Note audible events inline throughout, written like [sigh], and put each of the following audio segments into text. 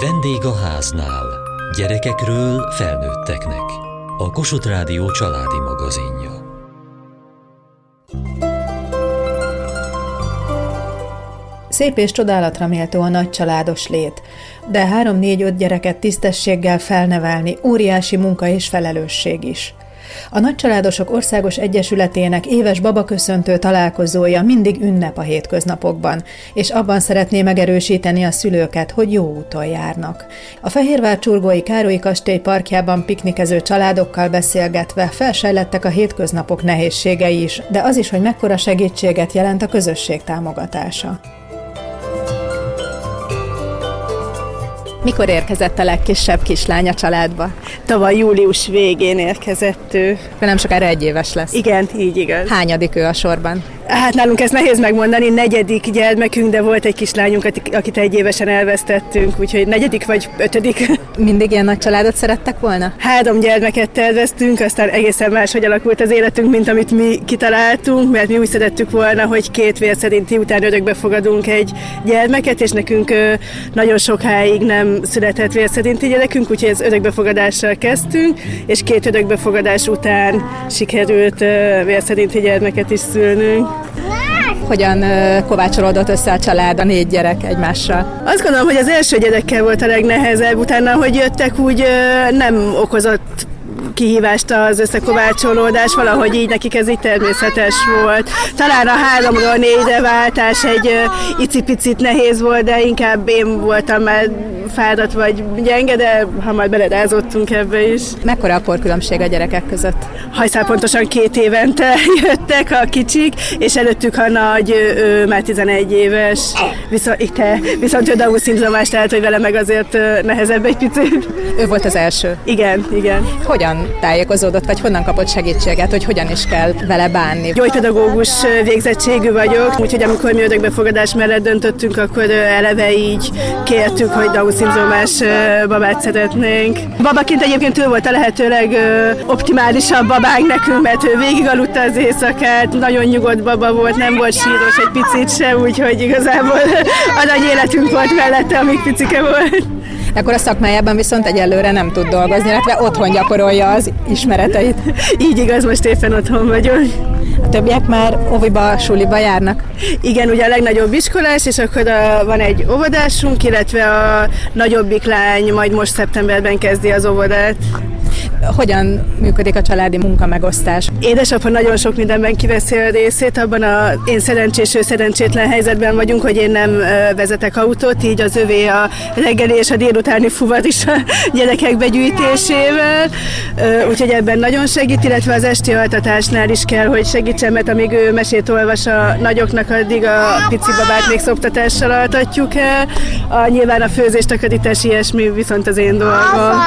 Vendég a háznál. Gyerekekről felnőtteknek. A Kossuth Rádió családi magazinja. Szép és csodálatra méltó a nagy családos lét, de három-négy-öt gyereket tisztességgel felnevelni óriási munka és felelősség is. A Nagycsaládosok Országos Egyesületének éves babaköszöntő találkozója mindig ünnep a hétköznapokban, és abban szeretné megerősíteni a szülőket, hogy jó úton járnak. A Fehérvár Csurgói Károlyi Kastély parkjában piknikező családokkal beszélgetve felsejlettek a hétköznapok nehézségei is, de az is, hogy mekkora segítséget jelent a közösség támogatása. Mikor érkezett a legkisebb kislány a családba? Tavaly július végén érkezett ő. Nem sokára egy éves lesz. Igen, így igaz. Hányadik ő a sorban? Hát nálunk ez nehéz megmondani, negyedik gyermekünk, de volt egy kislányunk, akit egy évesen elvesztettünk, úgyhogy negyedik vagy ötödik. [laughs] Mindig ilyen nagy családot szerettek volna? Három gyermeket terveztünk, aztán egészen máshogy alakult az életünk, mint amit mi kitaláltunk, mert mi úgy szerettük volna, hogy két vérszerinti után örökbe fogadunk egy gyermeket, és nekünk nagyon sokáig nem született vérszerinti gyerekünk, úgyhogy ez örökbefogadással kezdtünk, és két örökbefogadás után sikerült vérszerinti gyermeket is szülnünk. Hogyan kovácsolódott össze a család, a négy gyerek egymással? Azt gondolom, hogy az első gyerekkel volt a legnehezebb, utána, hogy jöttek, úgy nem okozott kihívást az összekovácsolódás, valahogy így nekik ez így természetes volt. Talán a háromról négyre váltás egy icipicit nehéz volt, de inkább én voltam már fáradt vagy gyenge, de hamar beledázottunk ebbe is. Mekkora a korkülönbség a gyerekek között? Hajszál pontosan két évente [laughs] jöttek a kicsik, és előttük a nagy, ő már 11 éves, viszont, itt, viszont ő Down szindrómás, tehát hogy vele meg azért nehezebb egy picit. Ő volt az első? Igen, igen. Hogyan tájékozódott, vagy honnan kapott segítséget, hogy hogyan is kell vele bánni? Gyógypedagógus végzettségű vagyok, úgyhogy amikor mi örökbefogadás mellett döntöttünk, akkor eleve így kértük, hogy Down szindrómás babát szeretnénk. Babaként egyébként ő volt a lehetőleg optimálisabb babánk nekünk, mert ő végig aludta az éjszakát, nagyon nyugodt baba volt, nem volt síros egy picit se, úgyhogy igazából [laughs] a nagy életünk volt mellette, amíg picike volt. Akkor a szakmájában viszont egyelőre nem tud dolgozni, illetve otthon gyakorolja az ismereteit. [laughs] Így igaz, most éppen otthon vagyok. A többiek már oviba, suliba járnak? Igen, ugye a legnagyobb iskolás, és akkor a, van egy óvodásunk, illetve a nagyobbik lány majd most szeptemberben kezdi az óvodát. Hogyan működik a családi munkamegosztás? Édesapa nagyon sok mindenben kiveszi a részét, abban a én szerencsés, ő szerencsétlen helyzetben vagyunk, hogy én nem vezetek autót, így az övé a reggeli és a délutáni fuvar is a [laughs] gyerekek begyűjtésével, úgyhogy ebben nagyon segít, illetve az esti altatásnál is kell, hogy segítsen, mert amíg ő mesét olvas a nagyoknak, addig a pici babát még szoptatással altatjuk el. A, nyilván a főzés, takarítás, ilyesmi viszont az én dolgom.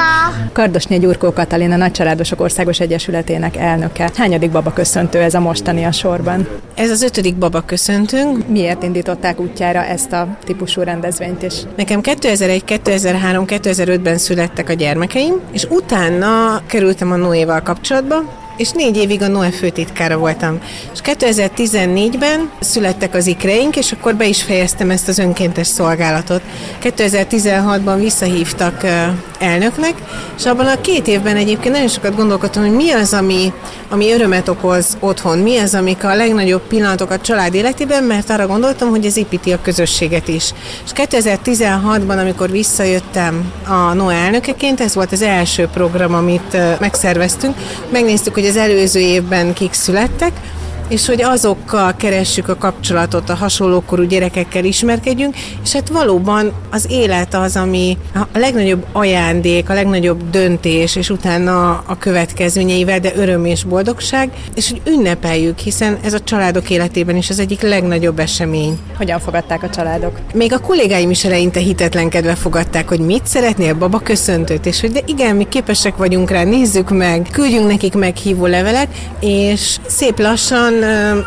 Kardosné Gyurkó Katalin, a Nagycsaládosok Országos Egyesületének elnöke. Hányadik baba köszöntő ez a mostani a sorban? Ez az ötödik baba köszöntünk. Miért indították útjára ezt a típusú rendezvényt is? Nekem 2001, 2003, 2005-ben születtek a gyermekeim, és utána kerültem a Noéval kapcsolatba, és négy évig a Noé főtitkára voltam. És 2014-ben születtek az ikreink, és akkor be is fejeztem ezt az önkéntes szolgálatot. 2016-ban visszahívtak elnöknek, és abban a két évben egyébként nagyon sokat gondolkodtam, hogy mi az, ami, ami örömet okoz otthon, mi az, amik a legnagyobb pillanatok a család életében, mert arra gondoltam, hogy ez építi a közösséget is. És 2016-ban, amikor visszajöttem a NOA elnökeként, ez volt az első program, amit megszerveztünk, megnéztük, hogy az előző évben kik születtek, és hogy azokkal keressük a kapcsolatot, a hasonlókorú gyerekekkel ismerkedjünk, és hát valóban az élet az, ami a legnagyobb ajándék, a legnagyobb döntés, és utána a következményeivel, de öröm és boldogság, és hogy ünnepeljük, hiszen ez a családok életében is az egyik legnagyobb esemény. Hogyan fogadták a családok? Még a kollégáim is eleinte hitetlenkedve fogadták, hogy mit szeretnél, baba köszöntőt, és hogy de igen, mi képesek vagyunk rá, nézzük meg, küldjünk nekik meghívó levelet, és szép lassan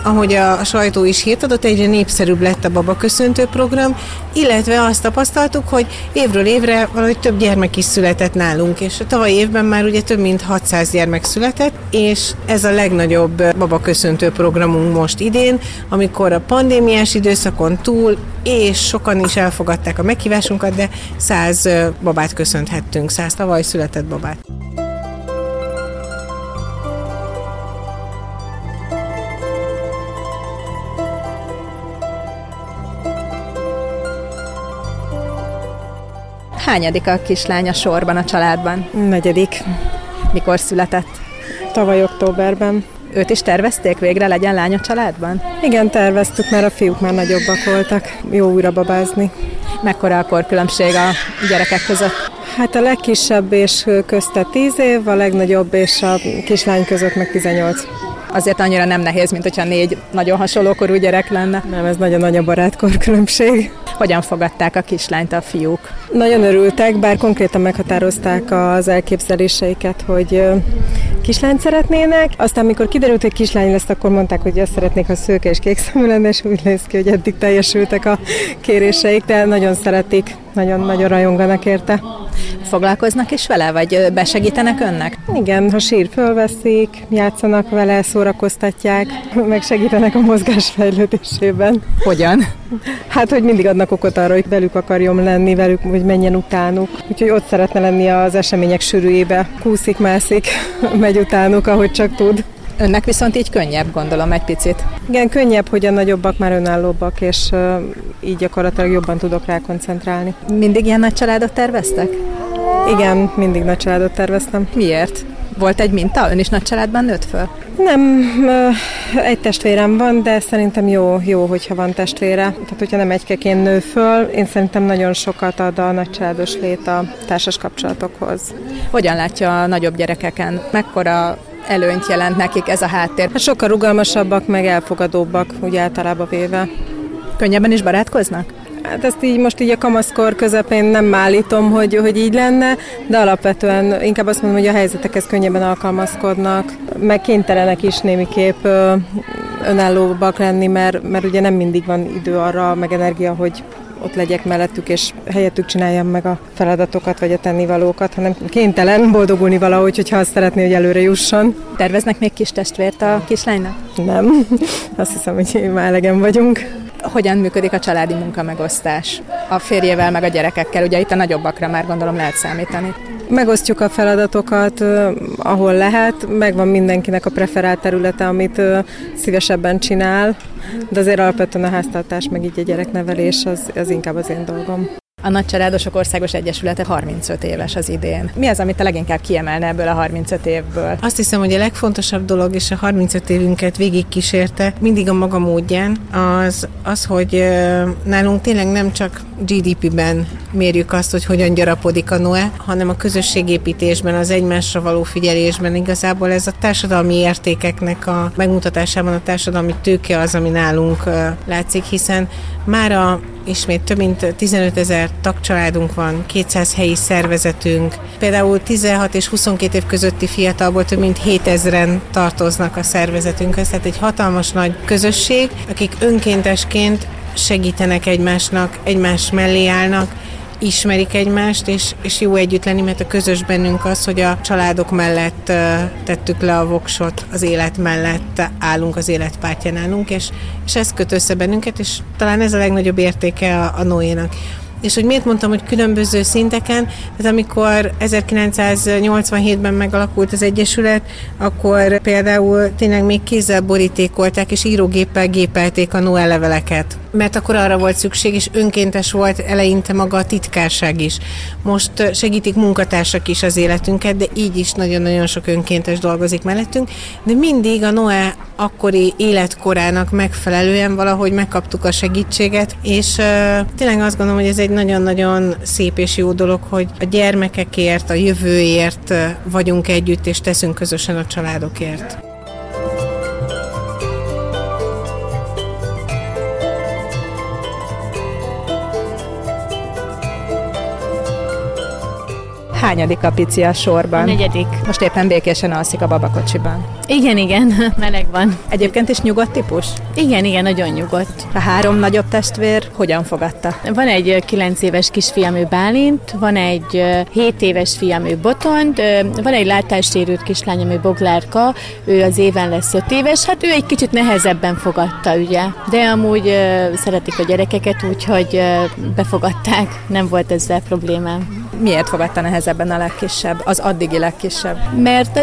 ahogy a sajtó is hírt adott, egyre népszerűbb lett a babaköszöntő program, illetve azt tapasztaltuk, hogy évről évre valahogy több gyermek is született nálunk, és a tavalyi évben már ugye több mint 600 gyermek született, és ez a legnagyobb babaköszöntő programunk most idén, amikor a pandémiás időszakon túl, és sokan is elfogadták a meghívásunkat, de 100 babát köszönthettünk, 100 tavaly született babát. Hányadik a kislány a sorban a családban? Negyedik. Mikor született? Tavaly októberben. Őt is tervezték végre legyen lány a családban? Igen, terveztük, mert a fiúk már nagyobbak voltak. Jó újra babázni. Mekkora a korkülönbség a gyerekek között? Hát a legkisebb és közte 10 év, a legnagyobb és a kislány között meg 18 azért annyira nem nehéz, mint hogyha négy nagyon hasonló korú gyerek lenne. Nem, ez nagyon nagy a barátkorkülönbség. különbség. Hogyan fogadták a kislányt a fiúk? Nagyon örültek, bár konkrétan meghatározták az elképzeléseiket, hogy kislányt szeretnének. Aztán, amikor kiderült, hogy kislány lesz, akkor mondták, hogy azt szeretnék, ha szőke és kék szemű lenne, és úgy néz ki, hogy eddig teljesültek a kéréseik, de nagyon szeretik, nagyon-nagyon rajonganak érte. Foglalkoznak is vele, vagy besegítenek önnek? Igen, ha sír fölveszik, játszanak vele, szórakoztatják, meg segítenek a mozgás fejlődésében. Hogyan? Hát, hogy mindig adnak okot arra, hogy velük akarjon lenni, velük, hogy menjen utánuk. Úgyhogy ott szeretne lenni az események sűrűjébe. Kúszik, mászik, megy utánuk, ahogy csak tud. Önnek viszont így könnyebb, gondolom, egy picit. Igen, könnyebb, hogy a nagyobbak már önállóbbak, és így gyakorlatilag jobban tudok rá koncentrálni. Mindig ilyen nagy családot terveztek? Igen, mindig nagy családot terveztem. Miért? Volt egy minta? Ön is nagy családban nőtt föl? Nem, egy testvérem van, de szerintem jó, jó, hogyha van testvére. Tehát, hogyha nem egykeként nő föl, én szerintem nagyon sokat ad a nagycsaládos lét a társas kapcsolatokhoz. Hogyan látja a nagyobb gyerekeken? Mekkora előnyt jelent nekik ez a háttér? Hát sokkal rugalmasabbak, meg elfogadóbbak, úgy általában véve. Könnyebben is barátkoznak? Hát ezt így most így a kamaszkor közepén nem állítom, hogy, hogy így lenne, de alapvetően inkább azt mondom, hogy a helyzetekhez könnyebben alkalmazkodnak, meg kénytelenek is némiképp önállóbbak lenni, mert, mert ugye nem mindig van idő arra, meg energia, hogy ott legyek mellettük, és helyettük csináljam meg a feladatokat, vagy a tennivalókat, hanem kénytelen boldogulni valahogy, hogyha azt szeretné, hogy előre jusson. Terveznek még kis testvért a kislánynak? Nem. [laughs] Azt hiszem, hogy már elegem vagyunk. Hogyan működik a családi munkamegosztás a férjével, meg a gyerekekkel? Ugye itt a nagyobbakra már gondolom lehet számítani. Megosztjuk a feladatokat, ahol lehet, megvan mindenkinek a preferált területe, amit szívesebben csinál, de azért alapvetően a háztartás, meg így a gyereknevelés az, az inkább az én dolgom. A Nagycsaládosok Országos Egyesülete 35 éves az idén. Mi az, amit a leginkább kiemelne ebből a 35 évből? Azt hiszem, hogy a legfontosabb dolog, és a 35 évünket végigkísérte, mindig a maga módján, az, az, hogy nálunk tényleg nem csak GDP-ben mérjük azt, hogy hogyan gyarapodik a Noe, hanem a közösségépítésben, az egymásra való figyelésben igazából ez a társadalmi értékeknek a megmutatásában a társadalmi tőke az, ami nálunk látszik, hiszen már a ismét több mint 15 ezer tagcsaládunk van, 200 helyi szervezetünk. Például 16 és 22 év közötti fiatalból több mint 7 ezeren tartoznak a szervezetünkhöz, tehát egy hatalmas nagy közösség, akik önkéntesként segítenek egymásnak, egymás mellé állnak, ismerik egymást, és, és jó együtt lenni, mert a közös bennünk az, hogy a családok mellett tettük le a voksot, az élet mellett állunk, az élet pártján állunk, és, és ez köt össze bennünket, és talán ez a legnagyobb értéke a, a Noénak. És hogy miért mondtam, hogy különböző szinteken, tehát amikor 1987-ben megalakult az Egyesület, akkor például tényleg még kézzel borítékolták, és írógéppel gépelték a Noel leveleket mert akkor arra volt szükség, és önkéntes volt eleinte maga a titkárság is. Most segítik munkatársak is az életünket, de így is nagyon-nagyon sok önkéntes dolgozik mellettünk, de mindig a Noé akkori életkorának megfelelően valahogy megkaptuk a segítséget, és uh, tényleg azt gondolom, hogy ez egy nagyon-nagyon szép és jó dolog, hogy a gyermekekért, a jövőért vagyunk együtt, és teszünk közösen a családokért. Hányadik a pici a sorban? A negyedik. Most éppen békésen alszik a babakocsiban. Igen, igen, [laughs] meleg van. Egyébként is nyugodt típus? Igen, igen, nagyon nyugodt. A három nagyobb testvér hogyan fogadta? Van egy 9 éves kisfiam, ő Bálint, van egy 7 éves fiam, ő Botond, van egy látássérült kislányom, ő Boglárka, ő az éven lesz 5 éves, hát ő egy kicsit nehezebben fogadta, ugye. De amúgy szeretik a gyerekeket, úgyhogy befogadták, nem volt ezzel problémám. Miért fogadta nehezebben a legkisebb, az addigi legkisebb? Mert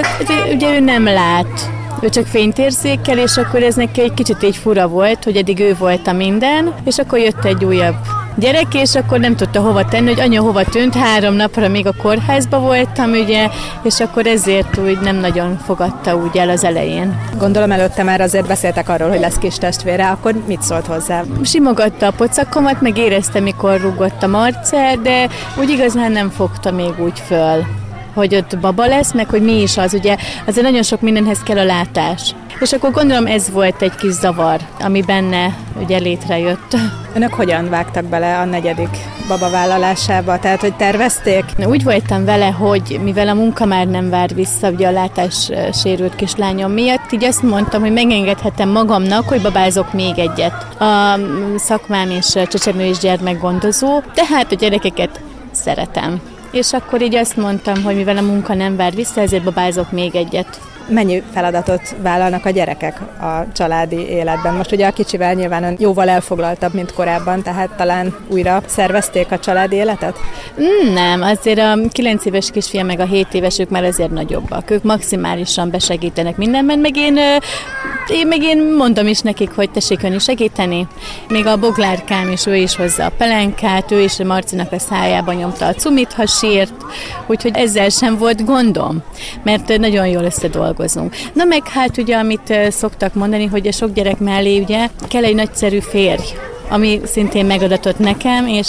ugye ő nem lát, ő csak fényt érzékel, és akkor ez neki egy kicsit egy fura volt, hogy eddig ő volt a minden, és akkor jött egy újabb gyerek, és akkor nem tudta hova tenni, hogy anya hova tűnt, három napra még a kórházba voltam, ugye, és akkor ezért úgy nem nagyon fogadta úgy el az elején. Gondolom előtte már azért beszéltek arról, hogy lesz kis testvére, akkor mit szólt hozzá? Simogatta a pocakomat, meg érezte, mikor rúgott a marcer, de úgy igazán nem fogta még úgy föl hogy ott baba lesz, meg hogy mi is az, ugye azért nagyon sok mindenhez kell a látás. És akkor gondolom ez volt egy kis zavar, ami benne ugye létrejött. Önök hogyan vágtak bele a negyedik baba vállalásába? Tehát, hogy tervezték? Úgy voltam vele, hogy mivel a munka már nem vár vissza, ugye a látás sérült kislányom miatt, így azt mondtam, hogy megengedhetem magamnak, hogy babázok még egyet. A szakmám és csecsemő és gyermekgondozó, tehát a gyerekeket szeretem. És akkor így azt mondtam, hogy mivel a munka nem vár vissza, ezért babázok még egyet mennyi feladatot vállalnak a gyerekek a családi életben. Most ugye a kicsivel nyilván jóval elfoglaltabb, mint korábban, tehát talán újra szervezték a családi életet? Mm, nem, azért a 9 éves kisfiam meg a 7 éves, ők már azért nagyobbak. Ők maximálisan besegítenek mindenben, meg én, én, meg én mondom is nekik, hogy tessék ön is segíteni. Még a boglárkám is, ő is hozza a pelenkát, ő is a Marcinak a szájába nyomta a cumit, ha sírt, úgyhogy ezzel sem volt gondom, mert nagyon jól összedolgozunk dolgozunk. Na meg hát ugye, amit szoktak mondani, hogy a sok gyerek mellé ugye kell egy nagyszerű férj, ami szintén megadatott nekem, és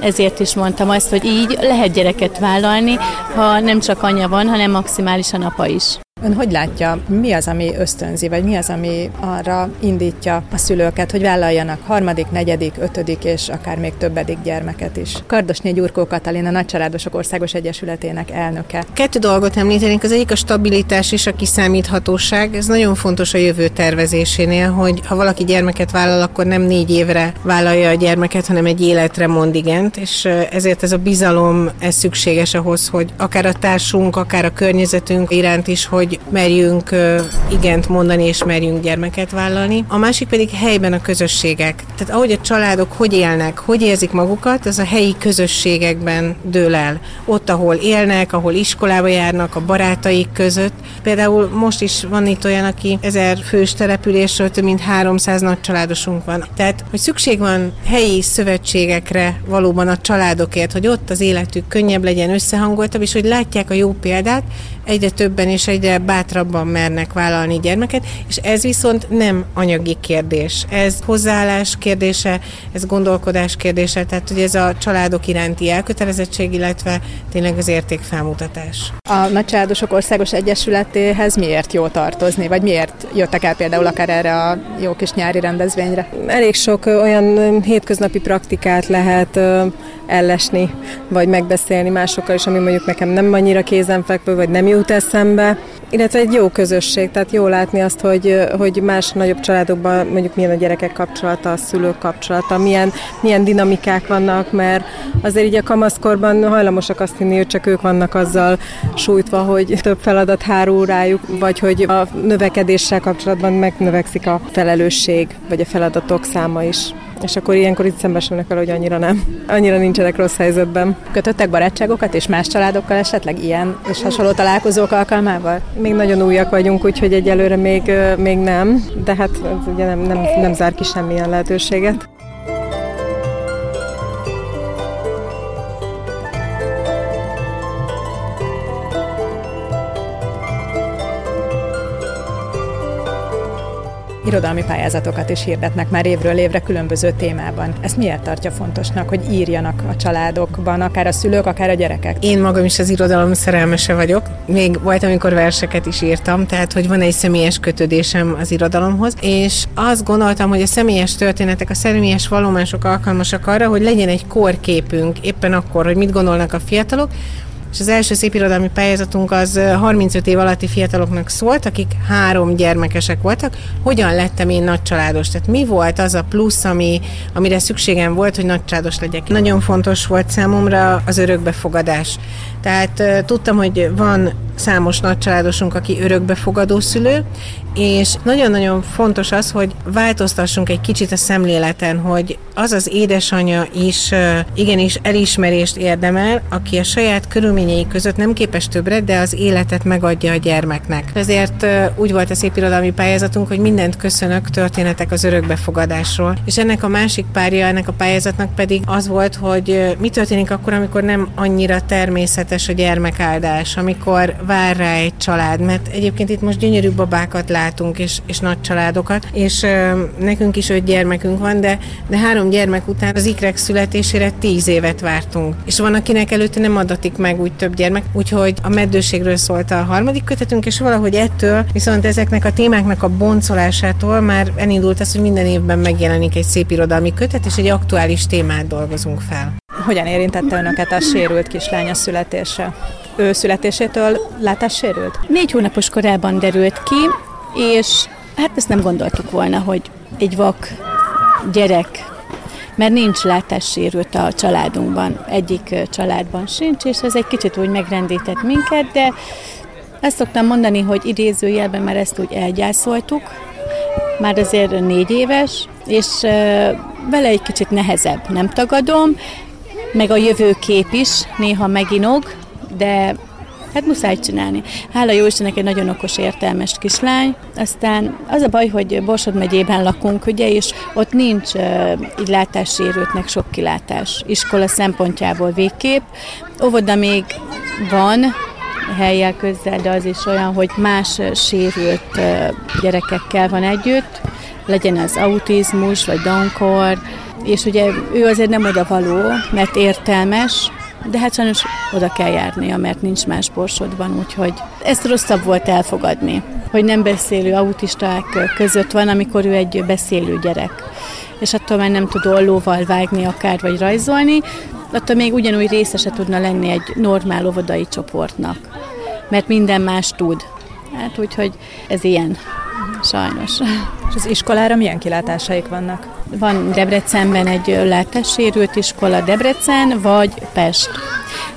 ezért is mondtam azt, hogy így lehet gyereket vállalni, ha nem csak anya van, hanem maximálisan apa is. Ön hogy látja, mi az, ami ösztönzi, vagy mi az, ami arra indítja a szülőket, hogy vállaljanak harmadik, negyedik, ötödik és akár még többedik gyermeket is? Kardosné Gyurkó Katalin, a Nagycsaládosok Országos Egyesületének elnöke. Kettő dolgot említenénk, az egyik a stabilitás és a kiszámíthatóság. Ez nagyon fontos a jövő tervezésénél, hogy ha valaki gyermeket vállal, akkor nem négy évre vállalja a gyermeket, hanem egy életre mond igent, és ezért ez a bizalom, ez szükséges ahhoz, hogy akár a társunk, akár a környezetünk iránt is, hogy hogy merjünk igent mondani, és merjünk gyermeket vállalni. A másik pedig helyben a közösségek. Tehát ahogy a családok hogy élnek, hogy érzik magukat, az a helyi közösségekben dől el. Ott, ahol élnek, ahol iskolába járnak, a barátaik között. Például most is van itt olyan, aki ezer fős településről több mint 300 nagy családosunk van. Tehát, hogy szükség van helyi szövetségekre valóban a családokért, hogy ott az életük könnyebb legyen, összehangoltabb, és hogy látják a jó példát, egyre többen és egyre bátrabban mernek vállalni gyermeket, és ez viszont nem anyagi kérdés. Ez hozzáállás kérdése, ez gondolkodás kérdése, tehát hogy ez a családok iránti elkötelezettség, illetve tényleg az értékfelmutatás. A Nagycsaládosok Országos Egyesületéhez miért jó tartozni, vagy miért jöttek el például akár erre a jó kis nyári rendezvényre? Elég sok olyan hétköznapi praktikát lehet ellesni, vagy megbeszélni másokkal is, ami mondjuk nekem nem annyira kézenfekvő, vagy nem jut eszembe. Illetve egy jó közösség, tehát jó látni azt, hogy, hogy más nagyobb családokban mondjuk milyen a gyerekek kapcsolata, a szülők kapcsolata, milyen, milyen dinamikák vannak, mert azért így a kamaszkorban hajlamosak azt hinni, hogy csak ők vannak azzal sújtva, hogy több feladat hárul rájuk, vagy hogy a növekedéssel kapcsolatban megnövekszik a felelősség, vagy a feladatok száma is és akkor ilyenkor itt szembesülnek vele, hogy annyira nem. Annyira nincsenek rossz helyzetben. Kötöttek barátságokat és más családokkal esetleg ilyen és hasonló találkozók alkalmával? Még nagyon újak vagyunk, úgyhogy egyelőre még, még nem, de hát ugye nem, nem, nem zár ki semmilyen lehetőséget. Irodalmi pályázatokat is hirdetnek már évről évre különböző témában. Ezt miért tartja fontosnak, hogy írjanak a családokban, akár a szülők, akár a gyerekek? Én magam is az irodalom szerelmese vagyok. Még volt, amikor verseket is írtam, tehát hogy van egy személyes kötődésem az irodalomhoz, és azt gondoltam, hogy a személyes történetek, a személyes vallomások alkalmasak arra, hogy legyen egy korképünk éppen akkor, hogy mit gondolnak a fiatalok, és az első szépirodalmi pályázatunk az 35 év alatti fiataloknak szólt, akik három gyermekesek voltak. Hogyan lettem én nagycsaládos? Tehát mi volt az a plusz, ami, amire szükségem volt, hogy nagycsaládos legyek? Nagyon fontos volt számomra az örökbefogadás. Tehát tudtam, hogy van számos nagycsaládosunk, aki örökbefogadó szülő, és nagyon-nagyon fontos az, hogy változtassunk egy kicsit a szemléleten, hogy az az édesanyja is igenis elismerést érdemel, aki a saját körülményei között nem képes többre, de az életet megadja a gyermeknek. Ezért úgy volt a szép irodalmi pályázatunk, hogy mindent köszönök történetek az örökbefogadásról. És ennek a másik párja, ennek a pályázatnak pedig az volt, hogy mi történik akkor, amikor nem annyira természetes a gyermekáldás, amikor vár rá egy család, mert egyébként itt most gyönyörű babákat látunk, és, és nagy családokat, és ö, nekünk is öt gyermekünk van, de, de három gyermek után az ikrek születésére tíz évet vártunk. És van, akinek előtte nem adatik meg úgy több gyermek, úgyhogy a meddőségről szólt a harmadik kötetünk, és valahogy ettől, viszont ezeknek a témáknak a boncolásától már elindult az, hogy minden évben megjelenik egy szép irodalmi kötet, és egy aktuális témát dolgozunk fel. Hogyan érintette önöket a sérült kislánya születése? Ő születésétől látássérült? Négy hónapos korában derült ki, és hát ezt nem gondoltuk volna, hogy egy vak gyerek, mert nincs látássérült a családunkban, egyik családban sincs, és ez egy kicsit úgy megrendített minket, de ezt szoktam mondani, hogy idézőjelben már ezt úgy elgyászoltuk, már azért négy éves, és vele egy kicsit nehezebb, nem tagadom, meg a jövőkép is néha meginog, de hát muszáj csinálni. Hála jó Istennek egy nagyon okos, értelmes kislány. Aztán az a baj, hogy Borsod megyében lakunk, ugye, és ott nincs uh, így látássérültnek sok kilátás. Iskola szempontjából végképp. Óvoda még van, helyjel közel, de az is olyan, hogy más sérült gyerekekkel van együtt, legyen az autizmus, vagy donkor, és ugye ő azért nem oda való, mert értelmes, de hát sajnos oda kell járnia, mert nincs más borsodban, úgyhogy ezt rosszabb volt elfogadni, hogy nem beszélő autisták között van, amikor ő egy beszélő gyerek és attól már nem tud ollóval vágni akár, vagy rajzolni, attól még ugyanúgy részese tudna lenni egy normál óvodai csoportnak, mert minden más tud. Hát úgyhogy ez ilyen, sajnos. És az iskolára milyen kilátásaik vannak? Van Debrecenben egy látássérült iskola Debrecen, vagy Pest.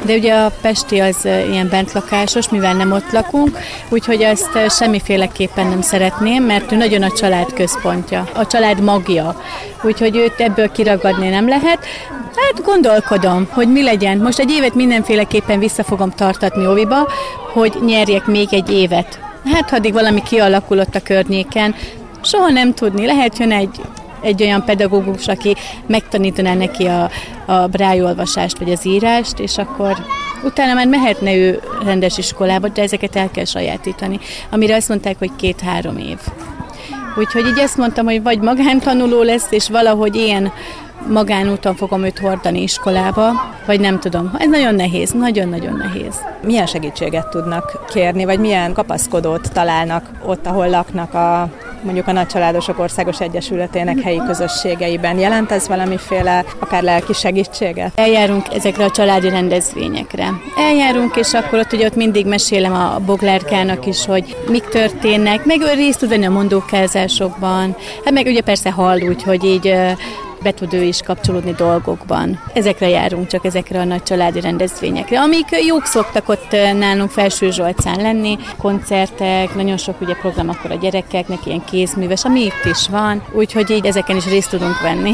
De ugye a Pesti az ilyen bentlakásos, mivel nem ott lakunk, úgyhogy ezt semmiféleképpen nem szeretném, mert ő nagyon a család központja, a család magja. Úgyhogy őt ebből kiragadni nem lehet. Hát gondolkodom, hogy mi legyen. Most egy évet mindenféleképpen vissza fogom tartatni Oviba, hogy nyerjek még egy évet. Hát, ha addig valami kialakulott a környéken, soha nem tudni. Lehet jön egy egy olyan pedagógus, aki megtanítaná neki a, a brájolvasást vagy az írást, és akkor utána már mehetne ő rendes iskolába, de ezeket el kell sajátítani. Amire azt mondták, hogy két-három év. Úgyhogy így ezt mondtam, hogy vagy magántanuló lesz, és valahogy ilyen magánúton fogom őt hordani iskolába, vagy nem tudom. Ez nagyon nehéz, nagyon-nagyon nehéz. Milyen segítséget tudnak kérni, vagy milyen kapaszkodót találnak ott, ahol laknak a mondjuk a Nagycsaládosok Országos Egyesületének helyi közösségeiben. Jelent ez valamiféle akár lelki segítséget? Eljárunk ezekre a családi rendezvényekre. Eljárunk, és akkor ott ugye ott mindig mesélem a boglárkának is, hogy mik történnek, meg részt tud venni a mondókázásokban. Hát meg ugye persze hall úgy, hogy így be tud ő is kapcsolódni dolgokban. Ezekre járunk, csak ezekre a nagy családi rendezvényekre, amik jók szoktak ott nálunk Felső Zsolcán lenni, koncertek, nagyon sok ugye program akkor a gyerekeknek, ilyen kézműves, ami itt is van, úgyhogy így ezeken is részt tudunk venni.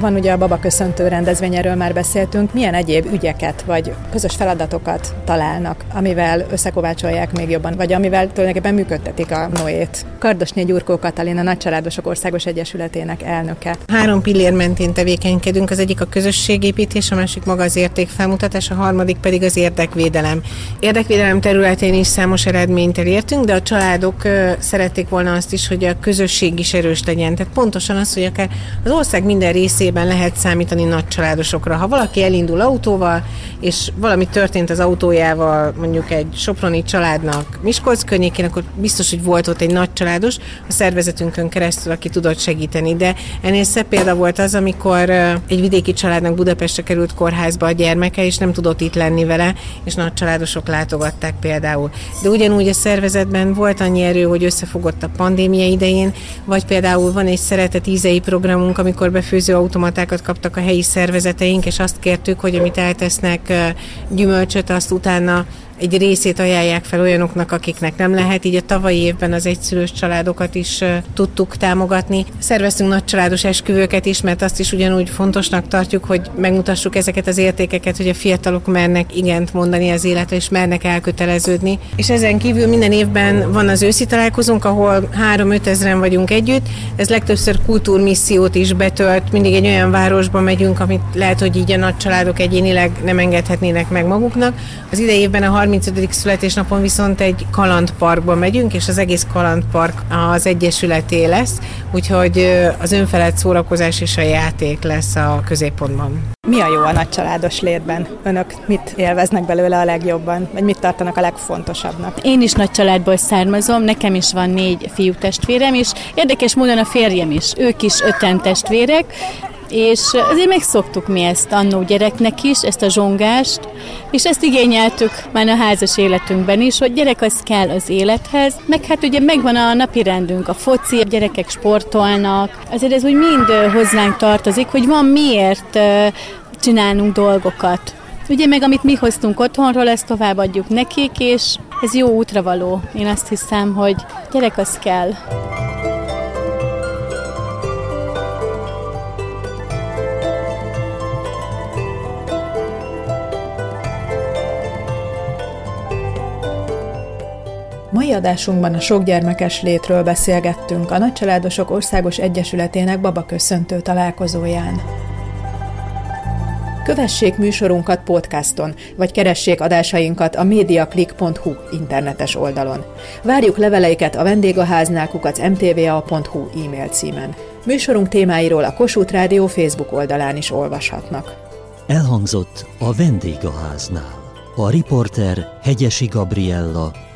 Van ugye a Baba Köszöntő rendezvény, erről már beszéltünk. Milyen egyéb ügyeket vagy közös feladatokat találnak, amivel összekovácsolják még jobban, vagy amivel tulajdonképpen működtetik a Noét? Kardosnyi Gyurkó Katalin, a Nagycsaládosok Országos Egyesületének elnöke. Három pillér mentén tevékenykedünk, az egyik a közösségépítés, a másik maga az értékfelmutatás, a harmadik pedig az érdekvédelem. Érdekvédelem területén is számos eredményt elértünk, de a családok szerették volna azt is, hogy a közösség is erős legyen. Tehát pontosan az, hogy akár az ország minden részén esetében lehet számítani nagy családosokra. Ha valaki elindul autóval, és valami történt az autójával, mondjuk egy soproni családnak Miskolc környékén, akkor biztos, hogy volt ott egy nagy családos a szervezetünkön keresztül, aki tudott segíteni. De ennél szebb példa volt az, amikor egy vidéki családnak Budapestre került kórházba a gyermeke, és nem tudott itt lenni vele, és nagy családosok látogatták például. De ugyanúgy a szervezetben volt annyi erő, hogy összefogott a pandémia idején, vagy például van egy szeretet ízei programunk, amikor befőző automatákat kaptak a helyi szervezeteink, és azt kértük, hogy amit eltesznek gyümölcsöt, azt utána egy részét ajánlják fel olyanoknak, akiknek nem lehet, így a tavalyi évben az egyszülős családokat is tudtuk támogatni. Szerveztünk nagy családos esküvőket is, mert azt is ugyanúgy fontosnak tartjuk, hogy megmutassuk ezeket az értékeket, hogy a fiatalok mernek igent mondani az életre, és mernek elköteleződni. És ezen kívül minden évben van az őszi találkozónk, ahol 3-5 ezeren vagyunk együtt. Ez legtöbbször kultúrmissziót is betölt, mindig egy olyan városba megyünk, amit lehet, hogy így a nagy családok egyénileg nem engedhetnének meg maguknak. Az idejében a 30. születésnapon viszont egy kalandparkba megyünk, és az egész kalandpark az Egyesületé lesz, úgyhogy az önfelett szórakozás és a játék lesz a középpontban. Mi a jó a nagy családos létben? Önök mit élveznek belőle a legjobban? Vagy mit tartanak a legfontosabbnak? Én is nagy családból származom, nekem is van négy fiú testvérem, és érdekes módon a férjem is, ők is öten testvérek, és azért megszoktuk mi ezt annó gyereknek is, ezt a zsongást, és ezt igényeltük már a házas életünkben is, hogy gyerek az kell az élethez, meg hát ugye megvan a napi rendünk, a foci, a gyerekek sportolnak, azért ez úgy mind hozzánk tartozik, hogy van miért csinálnunk dolgokat. Ugye meg amit mi hoztunk otthonról, ezt továbbadjuk nekik, és ez jó útra való. Én azt hiszem, hogy gyerek az kell. Mai adásunkban a sokgyermekes létről beszélgettünk a Nagycsaládosok Országos Egyesületének babaköszöntő találkozóján. Kövessék műsorunkat podcaston, vagy keressék adásainkat a mediaclick.hu internetes oldalon. Várjuk leveleiket a vendégháznál kukac mtva.hu e-mail címen. Műsorunk témáiról a Kossuth Rádió Facebook oldalán is olvashatnak. Elhangzott a vendégháznál. A riporter Hegyesi Gabriella,